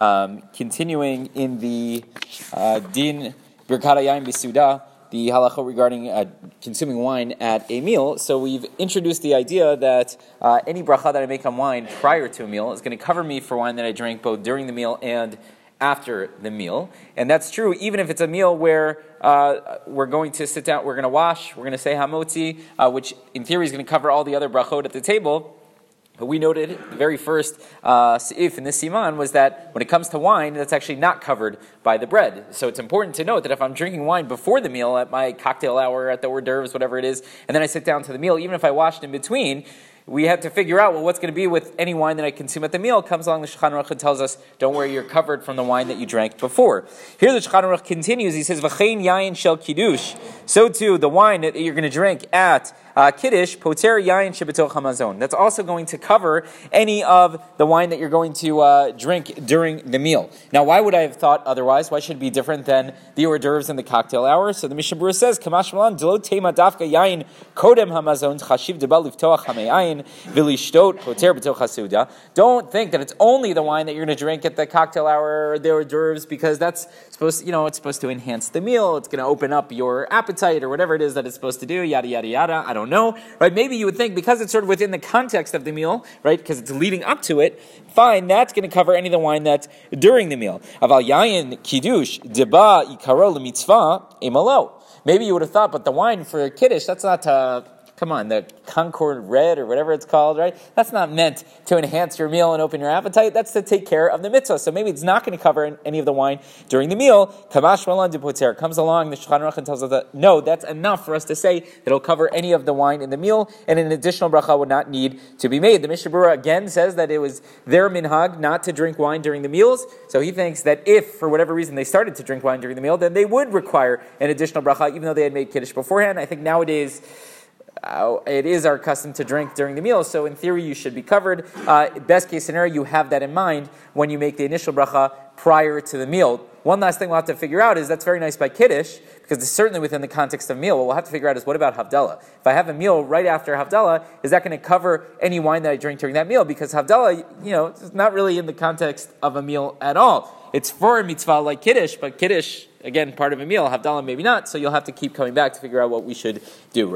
Um, continuing in the uh, Din Birkat Hayayim Bisuda, the halacha regarding uh, consuming wine at a meal. So we've introduced the idea that uh, any bracha that I make on wine prior to a meal is going to cover me for wine that I drank both during the meal and after the meal. And that's true even if it's a meal where uh, we're going to sit down, we're going to wash, we're going to say hamotzi, uh, which in theory is going to cover all the other brachot at the table. But we noted the very first uh, if in this siman was that when it comes to wine, that's actually not covered by the bread. So it's important to note that if I'm drinking wine before the meal, at my cocktail hour, at the hors d'oeuvres, whatever it is, and then I sit down to the meal, even if I washed in between, we have to figure out well what's going to be with any wine that I consume at the meal. Comes along the Shulchan Aruch and tells us, don't worry, you're covered from the wine that you drank before. Here the Shulchan Aruch continues. He says, "V'chein yain shel kiddush." So too, the wine that you're going to drink at uh, kiddush poter yain shebetoch hamazon. That's also going to cover any of the wine that you're going to uh, drink during the meal. Now, why would I have thought otherwise? Why should it be different than the hors d'oeuvres and the cocktail hour? So the Mishnah Berurah says, "Kamash malan delo dafka yain kodem hamazon chashiv deba liftoach hameyayin vilishtot poter betoch hasuda." Don't think that it's only the wine that you're going to drink at the cocktail hour or the hors d'oeuvres because that's supposed, you know, it's supposed to enhance the meal. It's going to open up your appetite or whatever it is that it's supposed to do. Yada yada yada. I don't know, right? Maybe you would think because it's sort of within the context of the meal, right? Because it's leading up to it. Fine, that's going to cover any of the wine that's during the meal. Aval yayin kiddush deba ikaro mitzvah. Maybe you would have thought, but the wine for kiddush, that's not to come on, the Concord Red or whatever it's called, right? That's not meant to enhance your meal and open your appetite. That's to take care of the mitzvah. So maybe it's not going to cover any of the wine during the meal. Kamash Malan Poter comes along, the Shulchan Aruch and tells us that no, that's enough for us to say that it'll cover any of the wine in the meal, and an additional bracha would not need to be made. The Mishnah Berurah again says that it was their minhag not to drink wine during the meals. So he thinks that if, for whatever reason, they started to drink wine during the meal, then they would require an additional bracha, even though they had made kiddush beforehand. I think nowadays uh, it is our custom to drink during the meal, so in theory you should be covered. Uh, best case scenario, you have that in mind when you make the initial bracha prior to the meal. One last thing we'll have to figure out is that's very nice by Kiddush, because it's certainly within the context of meal. What we'll have to figure out is what about Havdalah? If I have a meal right after Havdalah, is that going to cover any wine that I drink during that meal? Because Havdalah, you know, it's not really in the context of a meal at all. It's for a mitzvah like Kiddush, but Kiddush, again, part of a meal. Havdalah, maybe not. So you'll have to keep coming back to figure out what we should do.